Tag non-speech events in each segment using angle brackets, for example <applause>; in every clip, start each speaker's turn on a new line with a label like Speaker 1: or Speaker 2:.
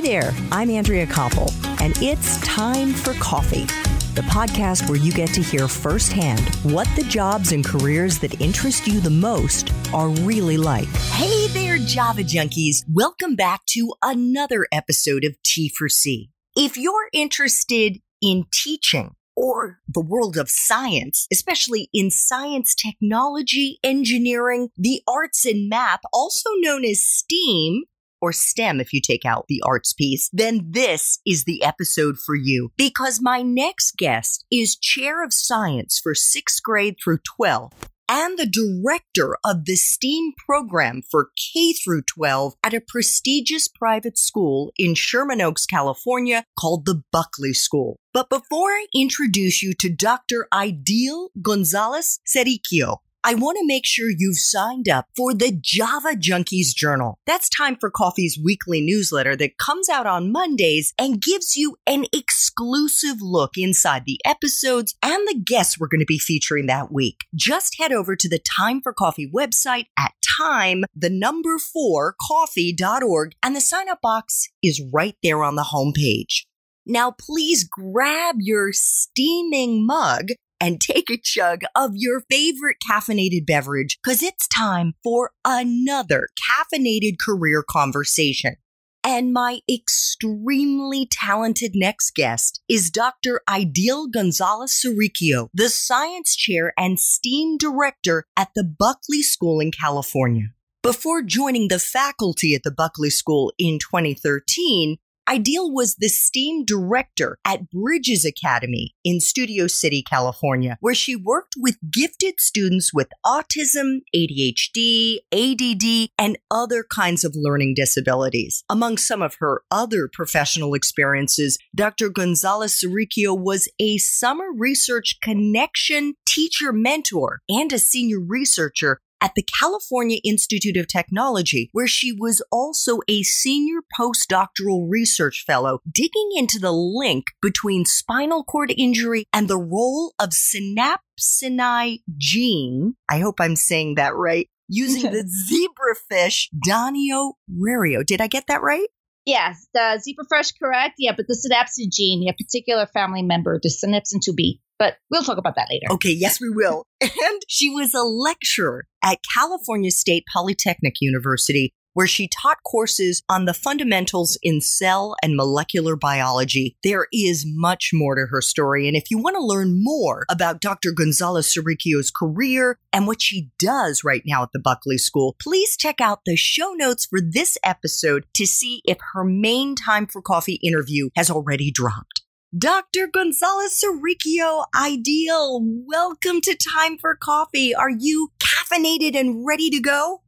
Speaker 1: Hi there, I'm Andrea Koppel, and it's time for coffee. The podcast where you get to hear firsthand what the jobs and careers that interest you the most are really like. Hey there, Java junkies. Welcome back to another episode of T for C. If you're interested in teaching, or the world of science, especially in science, technology, engineering, the arts and math, also known as STEAM, or STEM if you take out the arts piece, then this is the episode for you because my next guest is chair of science for sixth grade through 12 and the director of the STEAM program for K through 12 at a prestigious private school in Sherman Oaks, California called the Buckley School. But before I introduce you to Dr. Aidyl Gonzalez Serricchio, I want to make sure you've signed up for the Java Junkies Journal. That's Time for Coffee's weekly newsletter that comes out on Mondays and gives you an exclusive look inside the episodes and the guests we're going to be featuring that week. Just head over to the Time for Coffee website at time, the number four, coffee.org, and the sign up box is right there on the homepage. Now, please grab your steaming mug and take a chug of your favorite caffeinated beverage because it's time for another caffeinated career conversation. And my extremely talented next guest is Dr. Aidyl Gonzalez Serricchio, the science chair and STEAM director at the Buckley School in California. Before joining the faculty at the Buckley School in 2013, Aidyl was the STEAM director at Bridges Academy in Studio City, California, where she worked with gifted students with autism, ADHD, ADD, and other kinds of learning disabilities. Among some of her other professional experiences, Dr. Gonzalez Serricchio was a summer research connection teacher mentor and a senior researcher at the California Institute of Technology, where she was also a senior postdoctoral research fellow, digging into the link between spinal cord injury and the role of synapsin gene. I hope I'm saying that right. Using the <laughs> zebrafish Danio rerio. Did I get that right?
Speaker 2: Yes, the zebrafish correct. Yeah, but the synapsin gene, a particular family member, the synapsin 2B. But we'll talk about that later.
Speaker 1: Okay, yes, we will. <laughs> and she was a lecturer at California State Polytechnic University, where she taught courses on the fundamentals in cell and molecular biology. There is much more to her story. And if you want to learn more about Dr. Gonzalez Serricchio's career and what she does right now at the Buckley School, please check out the show notes for this episode to see if her main time for coffee interview has already dropped. Dr. Gonzalez Serricchio, Aidyl. Welcome to Time for Coffee. Are you caffeinated and ready to go?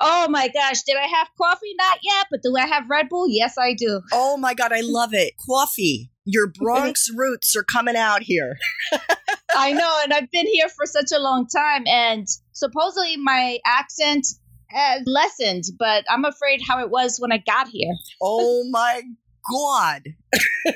Speaker 2: Oh my gosh, did I have coffee? Not yet, but do I have Red Bull? Yes, I do.
Speaker 1: Oh my God, I love it. Coffee. Your <laughs> Bronx roots are coming out here. <laughs>
Speaker 2: I know, and I've been here for such a long time, and supposedly my accent has lessened, but I'm afraid how it was when I got here.
Speaker 1: Oh <laughs> my God. <laughs>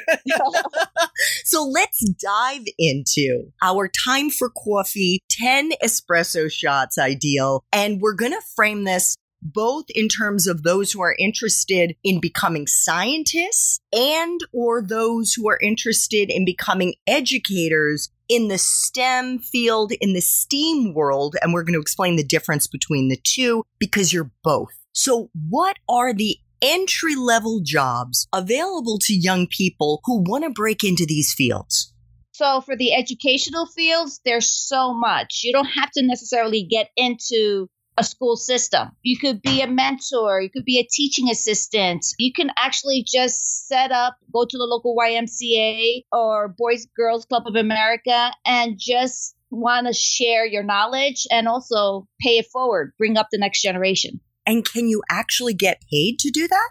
Speaker 1: so let's dive into our time for coffee 10 espresso shots Aidyl. And we're going to frame this both in terms of those who are interested in becoming scientists and or those who are interested in becoming educators in the STEM field, in the STEAM world. And we're going to explain the difference between the two because you're both. So what are the entry level jobs available to young people who want to break into these fields?
Speaker 2: So, for the educational fields, there's so much. You don't have to necessarily get into a school system. You could be a mentor, you could be a teaching assistant. You can actually just set up, go to the local YMCA or Boys Girls Club of America and just want to share your knowledge and also pay it forward, bring up the next generation.
Speaker 1: And can you actually get paid to do that?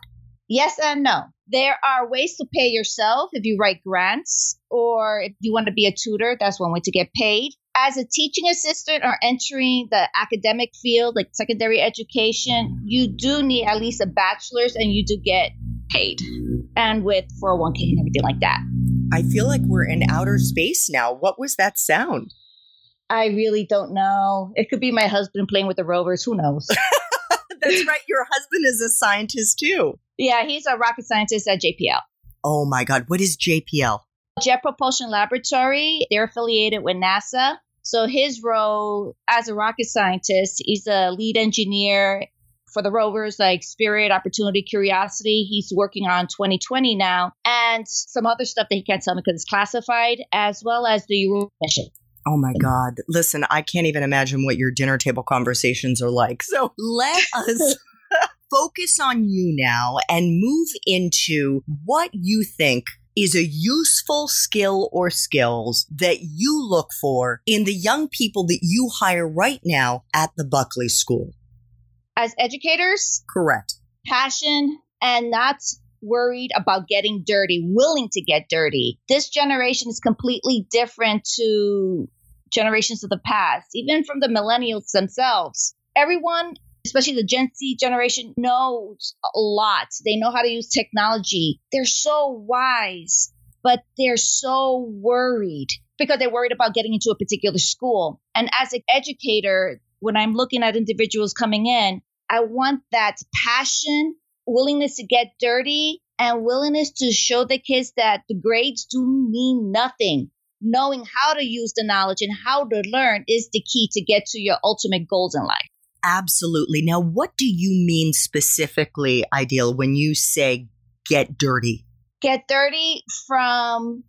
Speaker 2: Yes and no. There are ways to pay yourself if you write grants or if you want to be a tutor, that's one way to get paid. As a teaching assistant or entering the academic field, like secondary education, you do need at least a bachelor's and you do get paid. And with 401k and everything like that.
Speaker 1: I feel like we're in outer space now. What was that sound?
Speaker 2: I really don't know. It could be my husband playing with the rovers. Who knows? <laughs>
Speaker 1: That's <laughs> right. Your husband is a scientist too.
Speaker 2: Yeah, he's a rocket scientist at JPL.
Speaker 1: Oh my God. What is JPL?
Speaker 2: Jet Propulsion Laboratory. They're affiliated with NASA. So his role as a rocket scientist, he's a lead engineer for the rovers like Spirit, Opportunity, Curiosity. He's working on 2020 now and some other stuff that he can't tell me because it's classified, as well as the Europa mission.
Speaker 1: Oh my God. Listen, I can't even imagine what your dinner table conversations are like. So let <laughs> us focus on you now and move into what you think is a useful skill or skills that you look for in the young people that you hire right now at the Buckley School?
Speaker 2: As educators,
Speaker 1: correct.
Speaker 2: Passion and not worried about getting dirty, willing to get dirty. This generation is completely different to generations of the past, even from the millennials themselves. Everyone especially the Gen Z generation, knows a lot. They know how to use technology. They're so wise, but they're so worried because they're worried about getting into a particular school. And as an educator, when I'm looking at individuals coming in, I want that passion, willingness to get dirty, and willingness to show the kids that the grades do mean nothing. Knowing how to use the knowledge and how to learn is the key to get to your ultimate goals in life.
Speaker 1: Absolutely. Now, what do you mean specifically, Aidyl, when you say get dirty?
Speaker 2: Get dirty from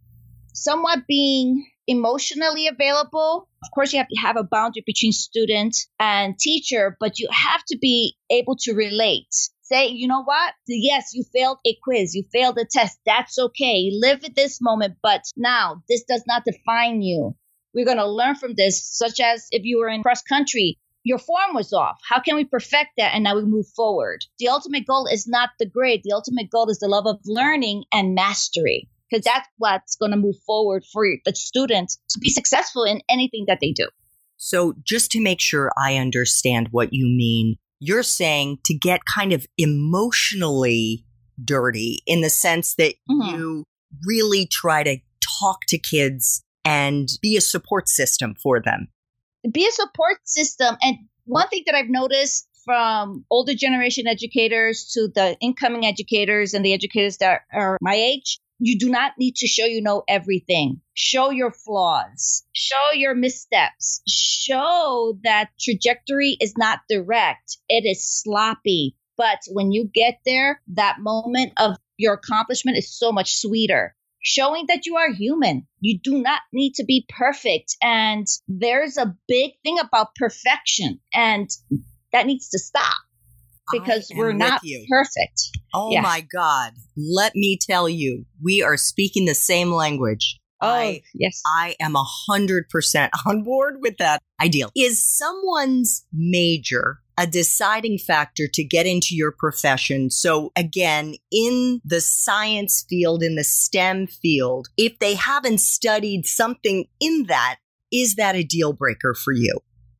Speaker 2: somewhat being emotionally available. Of course, you have to have a boundary between student and teacher, but you have to be able to relate. Say, you know what? Yes, you failed a quiz, you failed a test. That's okay. Live at this moment, but now this does not define you. We're going to learn from this, such as if you were in cross country, your form was off. How can we perfect that? And now we move forward. The ultimate goal is not the grade. The ultimate goal is the love of learning and mastery because that's what's going to move forward for the students to be successful in anything that they do.
Speaker 1: So, just to make sure I understand what you mean, you're saying to get kind of emotionally dirty in the sense that mm-hmm. you really try to talk to kids and be a support system for them
Speaker 2: be a support system. And one thing that I've noticed from older generation educators to the incoming educators and the educators that are my age, you do not need to show you know everything. Show your flaws, show your missteps, show that trajectory is not direct, it is sloppy. But when you get there, that moment of your accomplishment is so much sweeter showing that you are human. You do not need to be perfect. And there's a big thing about perfection, and that needs to stop because we're not perfect.
Speaker 1: Oh yeah. my God. Let me tell you, we are speaking the same language.
Speaker 2: Oh, I, yes.
Speaker 1: I am a hundred percent <laughs> on board with that Aidyl. Is someone's major a deciding factor to get into your profession. So again, in the science field, in the STEM field, if they haven't studied something in that, is that a deal breaker for you?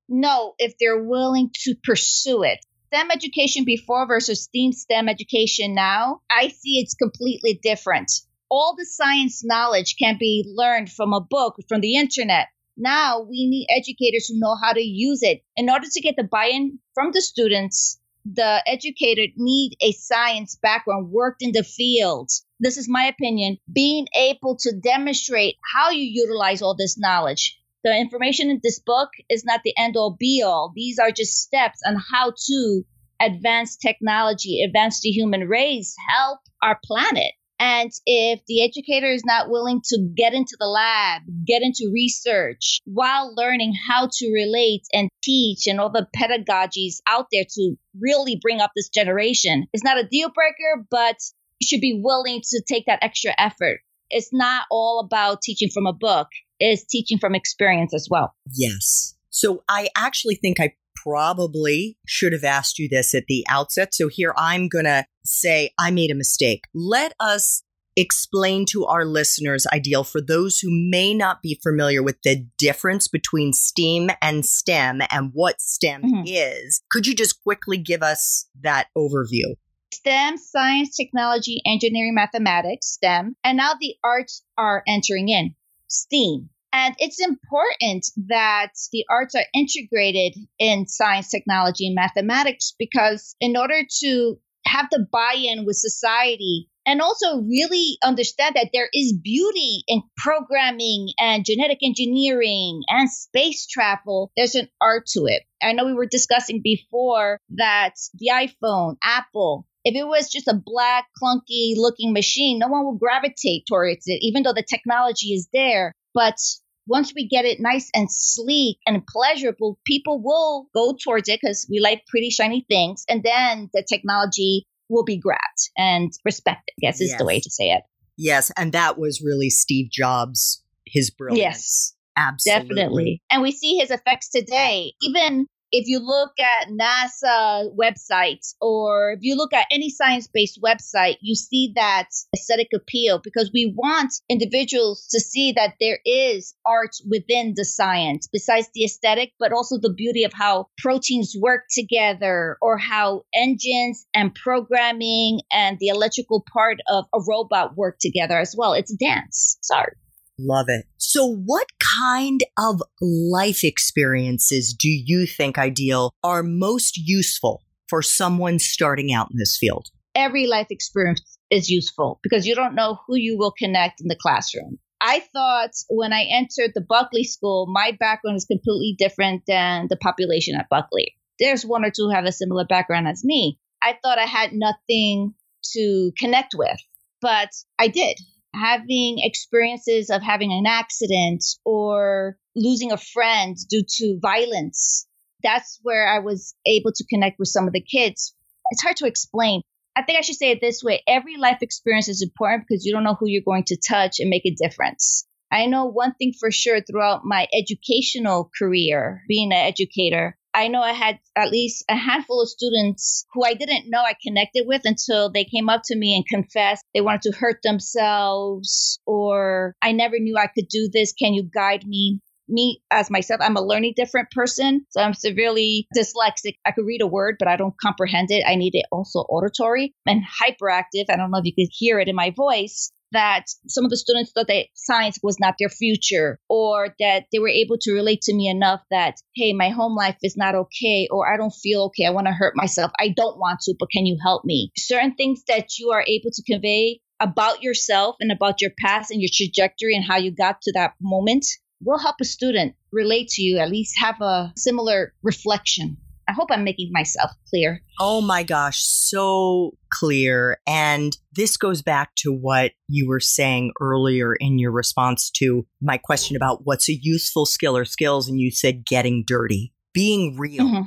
Speaker 2: No, if they're willing to pursue it. STEM education before versus STEAM STEM education now, I see it's completely different. All the science knowledge can be learned from a book, from the internet. Now we need educators who know how to use it. In order to get the buy-in from the students, the educator need a science background, worked in the field. This is my opinion. Being able to demonstrate how you utilize all this knowledge. The information in this book is not the end all be all. These are just steps on how to advance technology, advance the human race, help our planet. And if the educator is not willing to get into the lab, get into research while learning how to relate and teach and all the pedagogies out there to really bring up this generation, it's not a deal breaker, but you should be willing to take that extra effort. It's not all about teaching from a book, it's teaching from experience as well.
Speaker 1: Yes. So I actually think I probably should have asked you this at the outset. So here I'm going to say I made a mistake. Let us explain to our listeners, Aidyl for those who may not be familiar with the difference between STEAM and STEM and what STEM mm-hmm. is. Could you just quickly give us that overview?
Speaker 2: STEM, science, technology, engineering, mathematics, STEM, and now the arts are entering in. STEAM. And it's important that the arts are integrated in science, technology, and mathematics because in order to have the buy-in with society and also really understand that there is beauty in programming and genetic engineering and space travel. There's an art to it. I know we were discussing before that the iPhone, Apple, if it was just a black, clunky looking machine, no one will gravitate towards it, even though the technology is there. But once we get it nice and sleek and pleasurable, people will go towards it because we like pretty shiny things. And then the technology will be grabbed and respected, I guess is yes. the way to say it.
Speaker 1: Yes. And that was really Steve Jobs, his brilliance. Yes. Absolutely.
Speaker 2: Definitely. And we see his effects today. Even if you look at NASA websites or if you look at any science based website, you see that aesthetic appeal because we want individuals to see that there is art within the science besides the aesthetic, but also the beauty of how proteins work together or how engines and programming and the electrical part of a robot work together as well. It's dance. Sorry.
Speaker 1: Love it. So, what kind of life experiences do you think, Aidyl, are most useful for someone starting out in this field?
Speaker 2: Every life experience is useful because you don't know who you will connect in the classroom. I thought when I entered the Buckley School, my background is completely different than the population at Buckley. There's one or two who have a similar background as me. I thought I had nothing to connect with, but I did having experiences of having an accident or losing a friend due to violence, that's where I was able to connect with some of the kids. It's hard to explain. I think I should say it this way every life experience is important because you don't know who you're going to touch and make a difference. I know one thing for sure throughout my educational career, being an educator, I know I had at least a handful of students who I didn't know I connected with until they came up to me and confessed they wanted to hurt themselves or I never knew I could do this. Can you guide me? Me as myself, I'm a learning different person. So I'm severely dyslexic. I could read a word, but I don't comprehend it. I need it also auditory and hyperactive. I don't know if you could hear it in my voice that some of the students thought that science was not their future or that they were able to relate to me enough that, hey, my home life is not okay or I don't feel okay. I want to hurt myself. I don't want to, but can you help me? Certain things that you are able to convey about yourself and about your past and your trajectory and how you got to that moment will help a student relate to you, at least have a similar reflection. I hope I'm making myself clear.
Speaker 1: Oh my gosh, so clear. And this goes back to what you were saying earlier in your response to my question about what's a useful skill or skills. And you said getting dirty, being real, mm-hmm.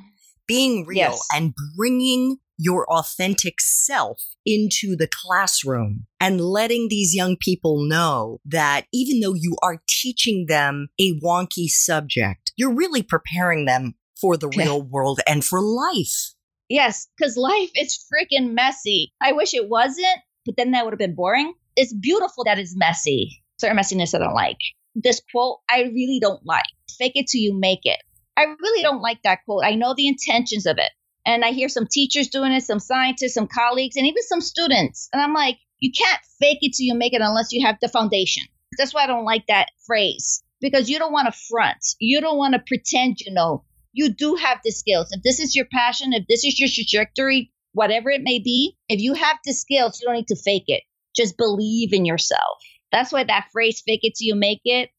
Speaker 1: being real yes. and bringing your authentic self into the classroom and letting these young people know that even though you are teaching them a wonky subject, you're really preparing them for the real world and for life.
Speaker 2: Yes, because life is freaking messy. I wish it wasn't, but then that would have been boring. It's beautiful that it's messy. Certain messiness I don't like. This quote I really don't like. Fake it till you make it. I really don't like that quote. I know the intentions of it. And I hear some teachers doing it, some scientists, some colleagues, and even some students. And I'm like, you can't fake it till you make it unless you have the foundation. That's why I don't like that phrase because you don't want to front. You don't want to pretend you know you do have the skills. If this is your passion, if this is your trajectory, whatever it may be, if you have the skills, you don't need to fake it. Just believe in yourself. That's why that phrase, fake it till you make it,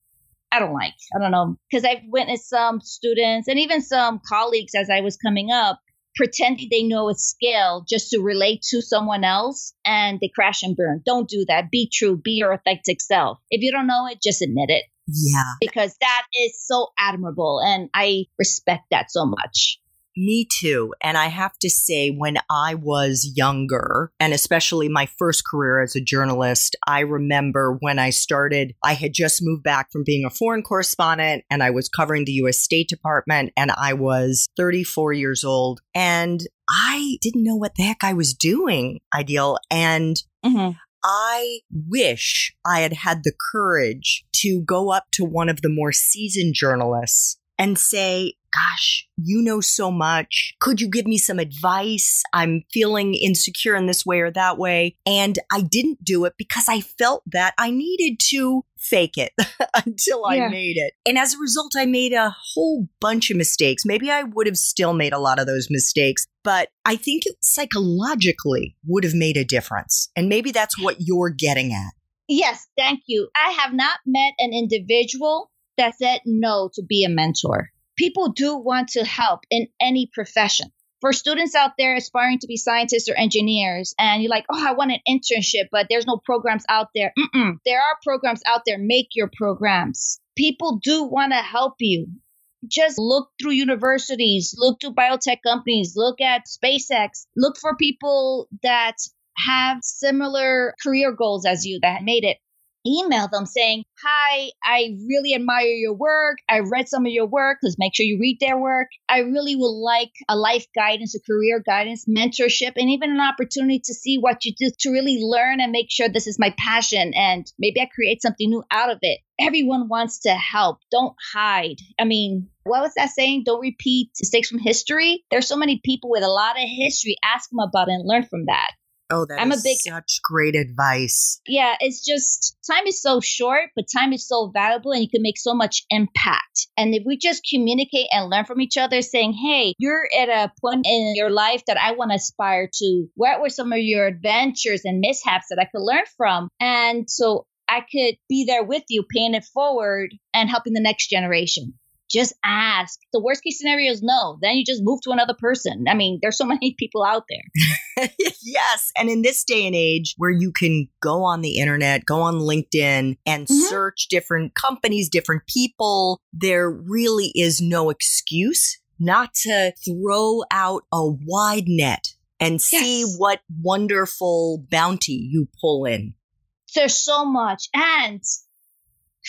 Speaker 2: I don't like. I don't know. Because I've witnessed some students and even some colleagues as I was coming up pretending they know a skill just to relate to someone else and they crash and burn. Don't do that. Be true. Be your authentic self. If you don't know it, just admit it.
Speaker 1: Yeah.
Speaker 2: Because that is so admirable and I respect that so much.
Speaker 1: Me too. And I have to say, when I was younger, and especially my first career as a journalist, I remember when I started, I had just moved back from being a foreign correspondent and I was covering the US State Department and I was 34 years old. And I didn't know what the heck I was doing, Aidyl. And mm-hmm. I wish I had had the courage to go up to one of the more seasoned journalists and say, gosh, you know so much. Could you give me some advice? I'm feeling insecure in this way or that way. And I didn't do it because I felt that I needed to fake it <laughs> until I made it. And as a result, I made a whole bunch of mistakes. Maybe I would have still made a lot of those mistakes, but I think it psychologically would have made a difference. And maybe that's what you're getting at.
Speaker 2: Yes, thank you. I have not met an individual that said no to be a mentor. People do want to help in any profession. For students out there aspiring to be scientists or engineers, and you're like, oh, I want an internship, but there's no programs out there. Mm-mm. There are programs out there. Make your programs. People do want to help you just look through universities, look to biotech companies, look at SpaceX, look for people that have similar career goals as you that made it email them saying, Hi, I really admire your work. I read some of your work. Please make sure you read their work. I really would like a life guidance, a career guidance, mentorship, and even an opportunity to see what you do to really learn and make sure this is my passion and maybe I create something new out of it. Everyone wants to help. Don't hide. I mean, what was that saying? Don't repeat mistakes from history. There's so many people with a lot of history. Ask them about it and learn from that.
Speaker 1: Oh, that I'm a big, such great advice.
Speaker 2: Yeah, it's just time is so short, but time is so valuable and you can make so much impact. And if we just communicate and learn from each other, saying, hey, you're at a point in your life that I want to aspire to. What were some of your adventures and mishaps that I could learn from? And so I could be there with you, paying it forward and helping the next generation just ask. The worst case scenario is no. Then you just move to another person. I mean, there's so <laughs> many people out there. <laughs>
Speaker 1: yes. And in this day and age where you can go on the internet, go on LinkedIn and mm-hmm. search different companies, different people, there really is no excuse not to throw out a wide net and see yes. what wonderful bounty you pull in.
Speaker 2: There's so much. And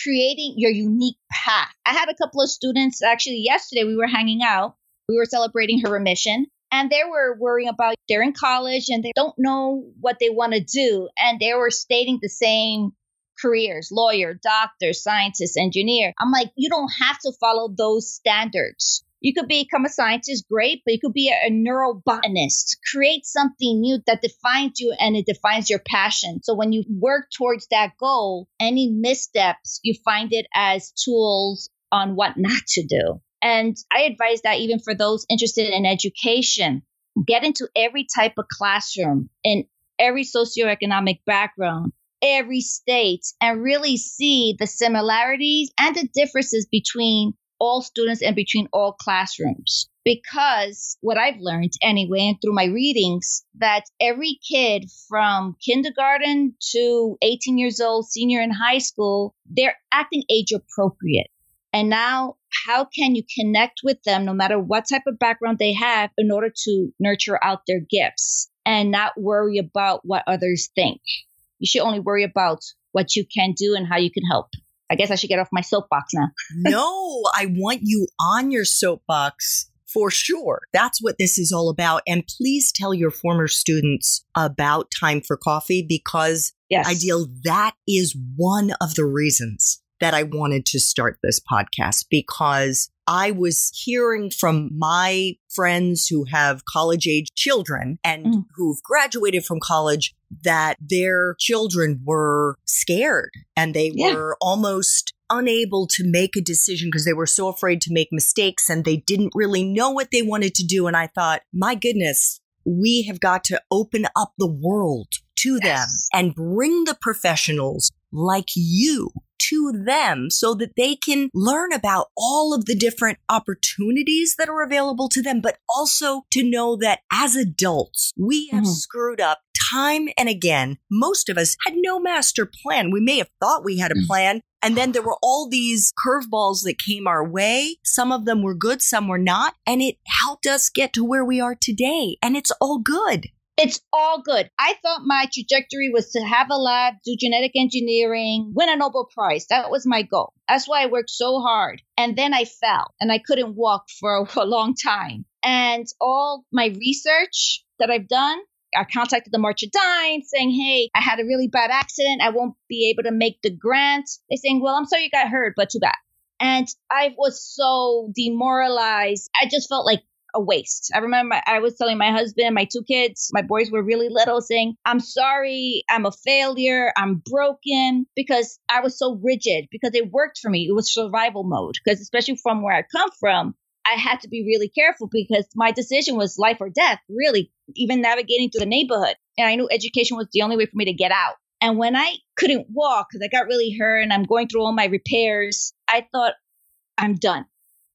Speaker 2: creating your unique path. I had a couple of students actually yesterday, we were hanging out, we were celebrating her remission. And they were worrying about they're in college and they don't know what they want to do. And they were stating the same careers lawyer, doctor, scientist, engineer. I'm like, you don't have to follow those standards. You could become a scientist, great, but you could be a, neurobotanist. Create something new that defines you and it defines your passion. So when you work towards that goal, any missteps, you find it as tools on what not to do. And I advise that even for those interested in education, get into every type of classroom in every socioeconomic background, every state, and really see the similarities and the differences between all students and between all classrooms. Because what I've learned anyway, and through my readings, that every kid from kindergarten to 18 years old, senior in high school, they're acting age appropriate. And now, how can you connect with them no matter what type of background they have in order to nurture out their gifts and not worry about what others think? You should only worry about what you can do and how you can help. I guess I should get off my soapbox now. <laughs>
Speaker 1: no, I want you on your soapbox for sure. That's what this is all about. And please tell your former students about Time for Coffee because yes. Aidyl, that is one of the reasons that I wanted to start this podcast because I was hearing from my friends who have college age children and mm. who've graduated from college that their children were scared and they yeah. were almost unable to make a decision because they were so afraid to make mistakes and they didn't really know what they wanted to do. And I thought, my goodness, we have got to open up the world to yes. them and bring the professionals like you to them so that they can learn about all of the different opportunities that are available to them, but also to know that as adults, we have mm-hmm. screwed up time and again. Most of us had no master plan. We may have thought we had a mm. plan. And then there were all these curveballs that came our way. Some of them were good, some were not. And it helped us get to where we are today. And it's all good.
Speaker 2: It's all good. I thought my trajectory was to have a lab, do genetic engineering, win a Nobel Prize. That was my goal. That's why I worked so hard. And then I fell and I couldn't walk for <laughs> a long time. And all my research that I've done, I contacted the March of Dimes saying, Hey, I had a really bad accident. I won't be able to make the grant. They're saying, Well, I'm sorry you got hurt, but too bad. And I was so demoralized. I just felt like a waste. I remember I was telling my husband, my two kids, my boys were really little, saying, I'm sorry, I'm a failure, I'm broken, because I was so rigid, because it worked for me. It was survival mode, because especially from where I come from, I had to be really careful because my decision was life or death, really, even navigating through the neighborhood. And I knew education was the only way for me to get out. And when I couldn't walk because I got really hurt and I'm going through all my repairs, I thought, I'm done.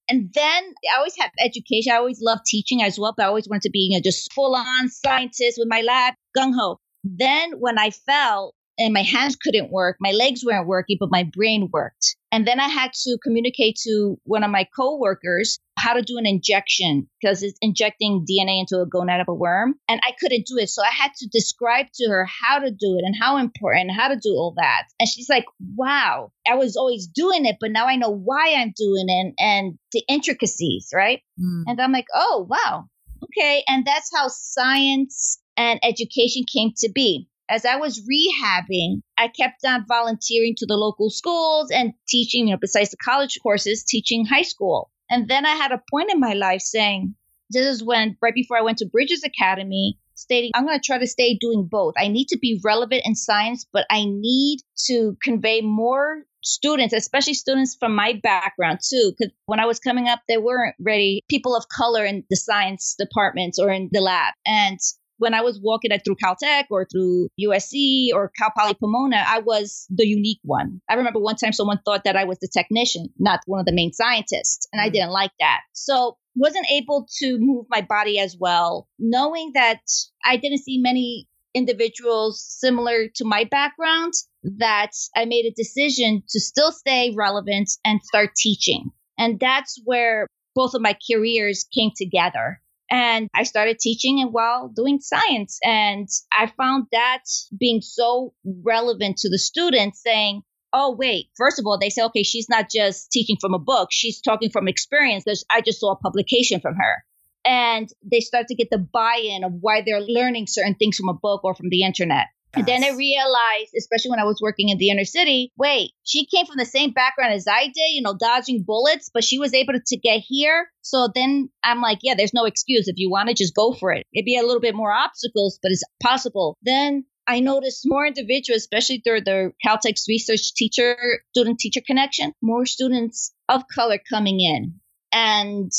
Speaker 2: And then I always had education. I always loved teaching as well, but I always wanted to be you know, just full on scientist with my lab, gung ho. Then when I fell and my hands couldn't work, my legs weren't working, but my brain worked. And then I had to communicate to one of my coworkers how to do an injection because it's injecting DNA into a gonad of a worm. And I couldn't do it. So I had to describe to her how to do it and how important, how to do all that. And she's like, wow, I was always doing it, but now I know why I'm doing it and the intricacies, right? Mm. And I'm like, oh, wow. Okay. And that's how science and education came to be as I was rehabbing, I kept on volunteering to the local schools and teaching, you know, besides the college courses, teaching high school. And then I had a point in my life saying, this is when, right before I went to Bridges Academy, stating, I'm going to try to stay doing both. I need to be relevant in science, but I need to convey more students, especially students from my background too. Because when I was coming up, they weren't ready, people of color in the science departments or in the lab. And when I was walking through Caltech or through USC or Cal Poly Pomona, I was the unique one. I remember one time someone thought that I was the technician, not one of the main scientists, and. I mm. didn't like that. So wasn't able to move my body as well, knowing that I didn't see many individuals similar to my background that I made a decision to still stay relevant and start teaching. And that's where both of my careers came together and I started teaching and while doing science. And I found that being so relevant to the students saying, oh, wait, first of all, they say, okay, she's not just teaching from a book, she's talking from experience because I just saw a publication from her. And they start to get the buy in of why they're learning certain things from a book or from the internet. And then I realized, especially when I was working in the inner city, wait, she came from the same background as I did, you know, dodging bullets, but she was able to get here. So then I'm like, yeah, there's no excuse. If you want to, just go for it. It'd be a little bit more obstacles, but it's possible. Then I noticed more individuals, especially through the Caltech's research teacher, student teacher connection, more students of color coming in and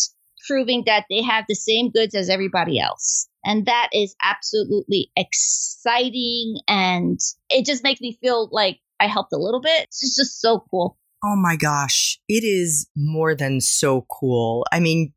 Speaker 2: proving that they have the same goods as everybody else. And that is absolutely exciting. And it just makes me feel like I helped a little bit. It's just so cool.
Speaker 1: Oh my gosh. It is more than so cool. I mean,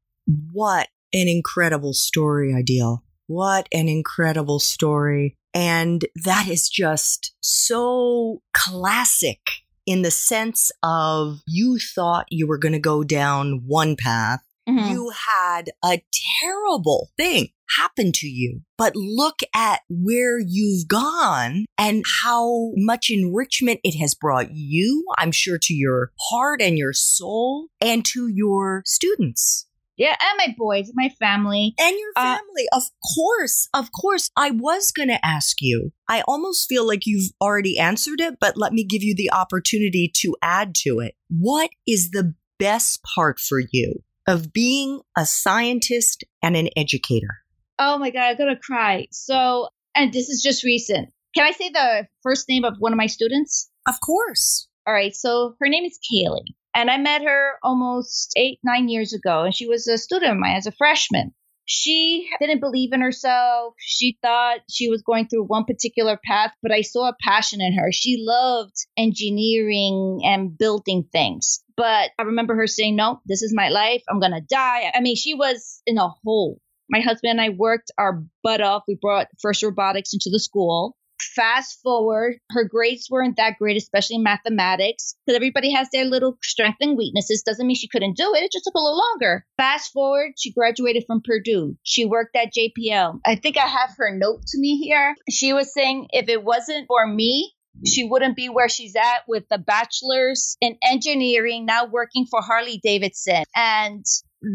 Speaker 1: what an incredible story, Aidyl. What an incredible story. And that is just so classic in the sense of you thought you were going to go down one path. Mm-hmm. You had a terrible thing happen to you. But look at where you've gone and how much enrichment it has brought you, I'm sure, to your heart and your soul and to your students.
Speaker 2: Yeah, and my boys, my family.
Speaker 1: And your uh, family. Uh, of course. Of course. I was going to ask you. I almost feel like you've already answered it, but let me give you the opportunity to add to it. What is the best part for you of being a scientist and an educator?
Speaker 2: Oh my god, I'm gonna cry. So, and this is just recent. Can I say the first name of one of my students?
Speaker 1: Of course.
Speaker 2: All right. So her name is Kaylee, and I met her almost eight, nine years ago, and she was a student of mine as a freshman. She didn't believe in herself. She thought she was going through one particular path, but I saw a passion in her. She loved engineering and building things. But I remember her saying, No, this is my life. I'm going to die. I mean, she was in a hole my husband and I worked our butt off. We brought FIRST Robotics into the school. Fast forward, her grades weren't that great, especially in mathematics, because everybody has their little strengths and weaknesses. Doesn't mean she couldn't do it. It just took a little longer. Fast forward, she graduated from Purdue. She worked at JPL. I think I have her note to me here. She was saying, if it wasn't for me, she wouldn't be where she's at with the bachelor's in engineering, now working for Harley Davidson. And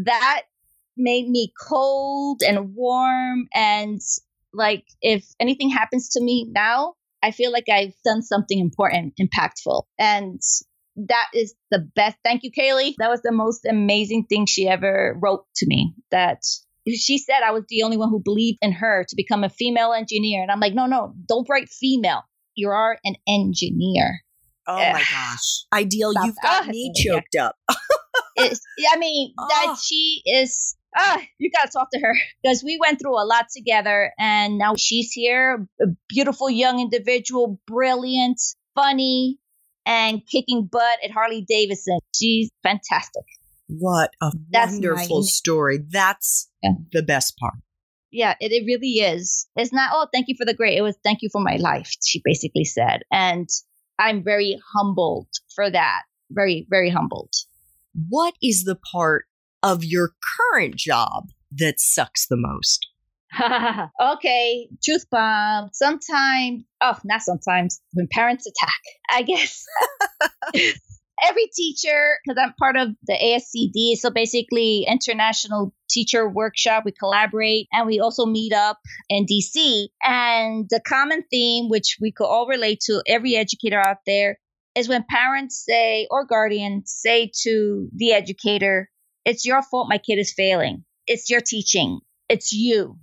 Speaker 2: that made me cold and warm and like if anything happens to me now i feel like i've done something important impactful and that is the best. Thank you, Kaylee. That was the most amazing thing she ever wrote to me. That she said I was the only one who believed in her to become a female engineer. And I'm like, no, no, don't write female. You are an engineer.
Speaker 1: Oh my gosh. Aidyl, Stop. you've got me <laughs> choked yeah. up. <laughs>
Speaker 2: I mean, oh. that ah. she is ah, you got to talk to her <laughs> because we went through a lot together and now she's here, a beautiful young individual, brilliant, funny, and kicking butt at Harley Davidson. She's fantastic.
Speaker 1: What a That's wonderful story. That's yeah. the best part.
Speaker 2: Yeah, it, it really is. It's not, oh, thank you for the great. It was thank you for my life, she basically said. And I'm very humbled for that. Very, very humbled.
Speaker 1: What is the part of your current job that sucks the most? <laughs>
Speaker 2: okay, truth bomb. Sometimes, oh, not sometimes, when parents attack, I guess. <laughs> Every teacher, because I'm part of the ASCD, so basically International Teacher Workshop, we collaborate and we also meet up in DC. And the common theme, which we could all relate to, every educator out there, is when parents say, or guardians say to the educator, it's your fault my kid is failing. It's your teaching. It's you.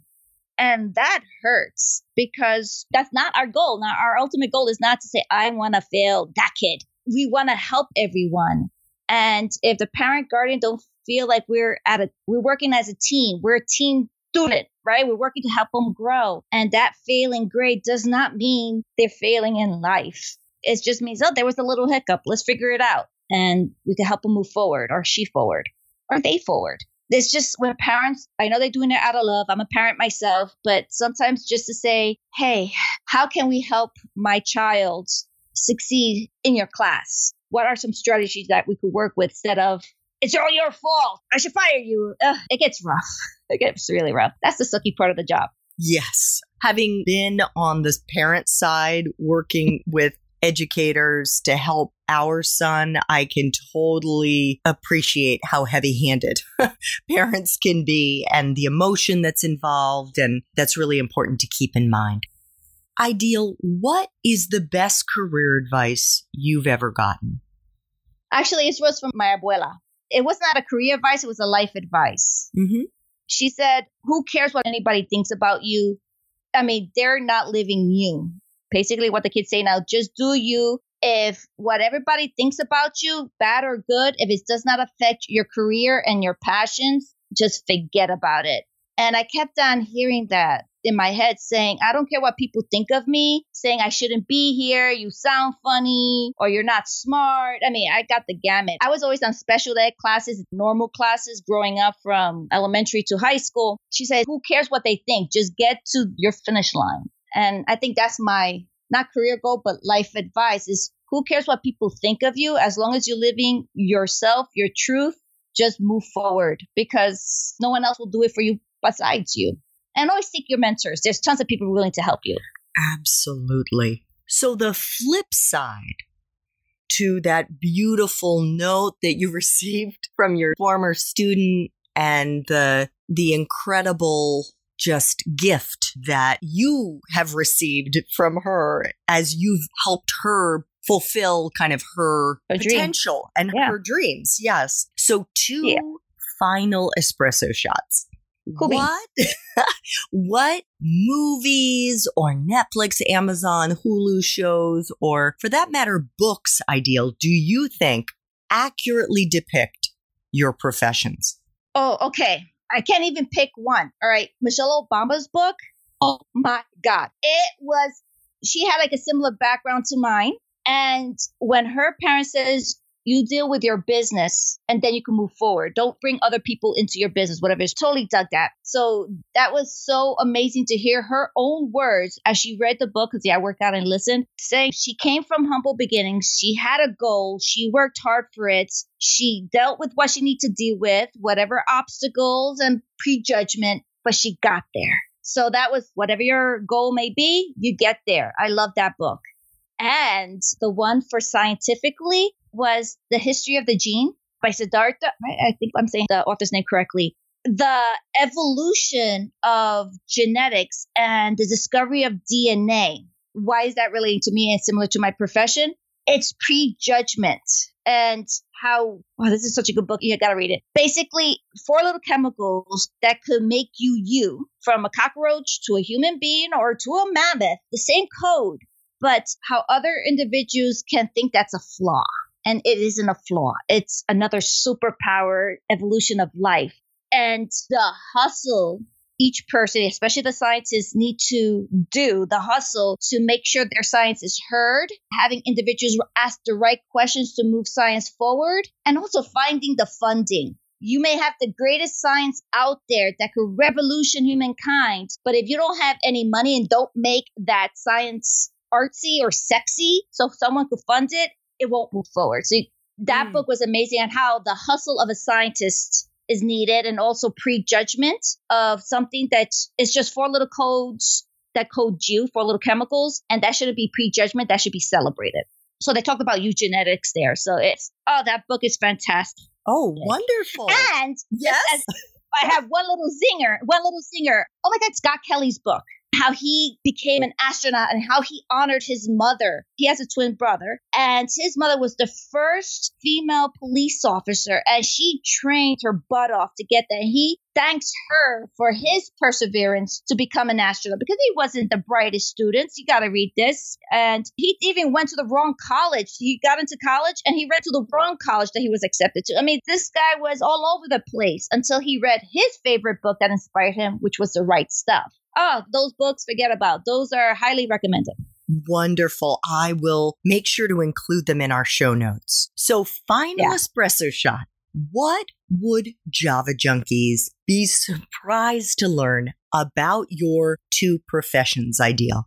Speaker 2: And that hurts because that's not our goal. Now, our ultimate goal is not to say, I want to fail that kid. We want to help everyone. And if the parent guardian don't feel like we're at a, we're working as a team, we're a team student, right? We're working to help them grow. And that failing grade does not mean they're failing in life. It just means, oh, there was a little hiccup. Let's figure it out. And we can help them move forward or she forward or they forward. It's just when parents, I know they're doing it out of love. I'm a parent myself, but sometimes just to say, hey, how can we help my child succeed in your class? What are some strategies that we could work with instead of, it's all your fault. I should fire you. Ugh, it gets rough. <laughs> It gets really rough. That's the sucky part of the job.
Speaker 1: Yes. Having been on the parent side, working with educators to help our son, I can totally appreciate how heavy handed <laughs> parents can be and the emotion that's involved. And that's really important to keep in mind. Aidyl, what is the best career advice you've ever gotten?
Speaker 2: Actually, it was from my abuela. It was not a career advice, it was a life advice. Mm-hmm. She said, Who cares what anybody thinks about you? I mean, they're not living you basically what the kids say now just do you. If what everybody thinks about you bad or good if it does not affect your career and your passions just forget about it. And i kept on hearing that in my head saying i don't care what people think of me saying i shouldn't be here. You sound funny or you're not smart. I mean i got the gamut. I was always on special ed classes normal classes growing up from elementary to high school. She said who cares what they think? Just get to your finish line and I think that's my not career goal, but life advice is who cares what people think of you as long as you're living yourself, your truth, just move forward because no one else will do it for you besides you. And always seek your mentors. There's tons of people willing to help you.
Speaker 1: Absolutely. So the flip side to that beautiful note that you <laughs> received from your former student and the the incredible just gift that you have received from her as you've helped her fulfill kind of her potential dream. and yeah. her dreams. Yes. So two yeah. final espresso shots. Cool what <laughs> what movies or Netflix, Amazon, Hulu shows or for that matter books Aidyl do you think accurately depict your professions?
Speaker 2: Oh, okay. I can't even pick one. All right. Michelle Obama's book. Oh my God. It was, she had like a similar background to mine. And when her parents says, you deal with your business and then you can move forward. Don't bring other people into your business, whatever. It's totally dug that. So that was so amazing to hear her own words as she read the book. Cause yeah, I worked out and listened saying she came from humble beginnings. She had a goal. She worked hard for it. She dealt with what she needed to deal with, whatever obstacles and prejudgment, but she got there. So that was whatever your goal may be, you get there. I love that book. And the one for scientifically, was The History of the Gene by Siddhartha. Right? I think I'm saying the author's name correctly. The evolution of genetics and the discovery of DNA. Why is that relating to me and similar to my profession? it's prejudgment and how oh, this is such a good book you gotta read it basically four little chemicals that could make you you from a cockroach to a human being or to a mammoth the same code but how other individuals can think that's a flaw and it isn't a flaw it's another superpower evolution of life and the hustle each person, especially the scientists, need to do the hustle to make sure their science is heard, having individuals ask the right questions to move science forward, and also finding the funding. You may have the greatest science out there that could revolution humankind, but if you don't have any money and don't make that science artsy or sexy so someone could fund it, it won't move forward. So that mm. book was amazing on how the hustle of a scientist is needed and also prejudgment of something that is just four little codes that code you, four little chemicals, and that shouldn't be prejudgment, that should be celebrated. So they talk about eugenetics there. So it's, oh, that book is fantastic.
Speaker 1: Oh, wonderful.
Speaker 2: And
Speaker 1: yes.
Speaker 2: I have one little zinger, one little zinger. Oh my God, Scott Kelly's book how he became an astronaut and how he honored his mother. He has a twin brother, and his mother was the first female police officer, and she trained her butt off to get there. He thanks her for his perseverance to become an astronaut because he wasn't the brightest student. You got to read this. And he even went to the wrong college. He got into college and he read to the wrong college that he was accepted to. I mean, this guy was all over the place until he read his favorite book that inspired him, which was The Right Stuff oh, those books, forget about. Those are highly recommended.
Speaker 1: Wonderful. I will make sure to include them in our show notes. So, final yeah. espresso shot. What would Java junkies be surprised to learn about your two professions, Aidyl?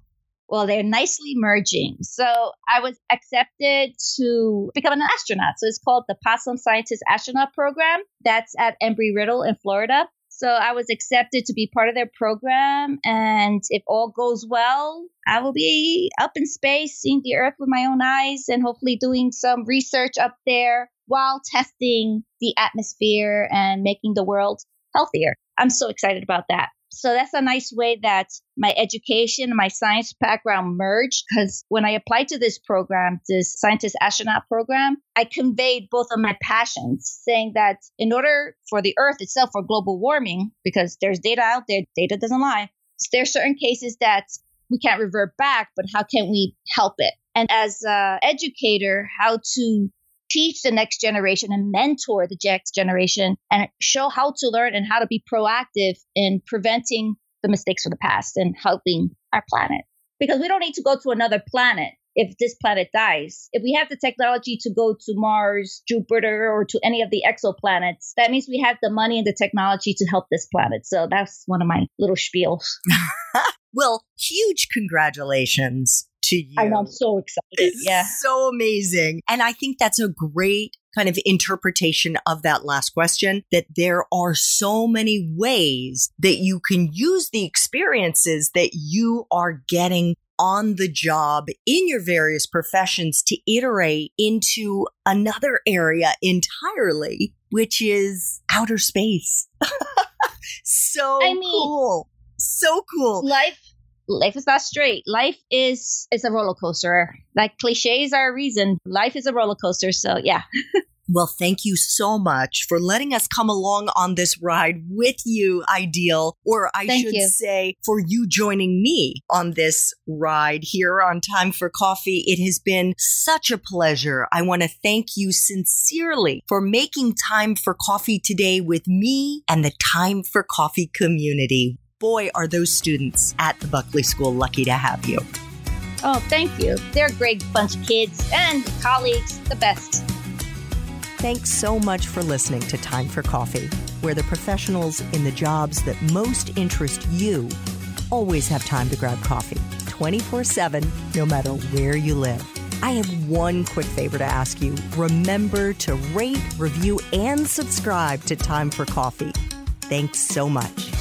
Speaker 2: Well, they're nicely merging. So I was accepted to become an astronaut. So it's called the PoSSUM Scientist Astronaut Program. That's at Embry Riddle in Florida. So I was accepted to be part of their program. And if all goes well, I will be up in space, seeing the Earth with my own eyes, and hopefully doing some research up there while testing the atmosphere and making the world healthier. I'm so excited about that. So that's a nice way that my education my science background merged because when I applied to this program, this scientist astronaut program, I conveyed both of my passions, saying that in order for the Earth itself for global warming, because there's data out there, data doesn't lie, there are certain cases that we can't revert back, but how can we help it? And as an educator, how to teach the next generation and mentor the next generation and show how to learn and how to be proactive in preventing the mistakes of the past and helping our planet. Because we don't need to go to another planet if this planet dies. If we have the technology to go to Mars, Jupiter, or to any of the exoplanets, that means we have the money and the technology to help this planet. So that's one of my little spiels. <laughs>
Speaker 1: well, huge congratulations to you.
Speaker 2: I know, I'm so excited.
Speaker 1: It's yeah. So amazing. And I think that's a great kind of interpretation of that last question that there are so many ways that you can use the experiences that you are getting on the job in your various professions to iterate into another area entirely, which is outer space. <laughs> so I mean, cool. So cool.
Speaker 2: Life life is not straight. Life is is a roller coaster. Like cliches are a reason. Life is a roller coaster. So yeah. <laughs>
Speaker 1: Well, thank you so much for letting us come along on this ride with you, Aidyl, or I thank should you. say, for you joining me on this ride here on Time for Coffee. It has been such a pleasure. I want to thank you sincerely for making time for coffee today with me and the Time for Coffee community boy, are those students at the Buckley School lucky to have you.
Speaker 2: Oh, thank you. They're a great bunch of kids and colleagues, the best.
Speaker 3: Thanks so much for listening to Time for Coffee, where the professionals in the jobs that most interest you always have time to grab coffee 24 7, no matter where you live. I have one quick favor to ask you. Remember to rate, review, and subscribe to Time for Coffee. Thanks so much.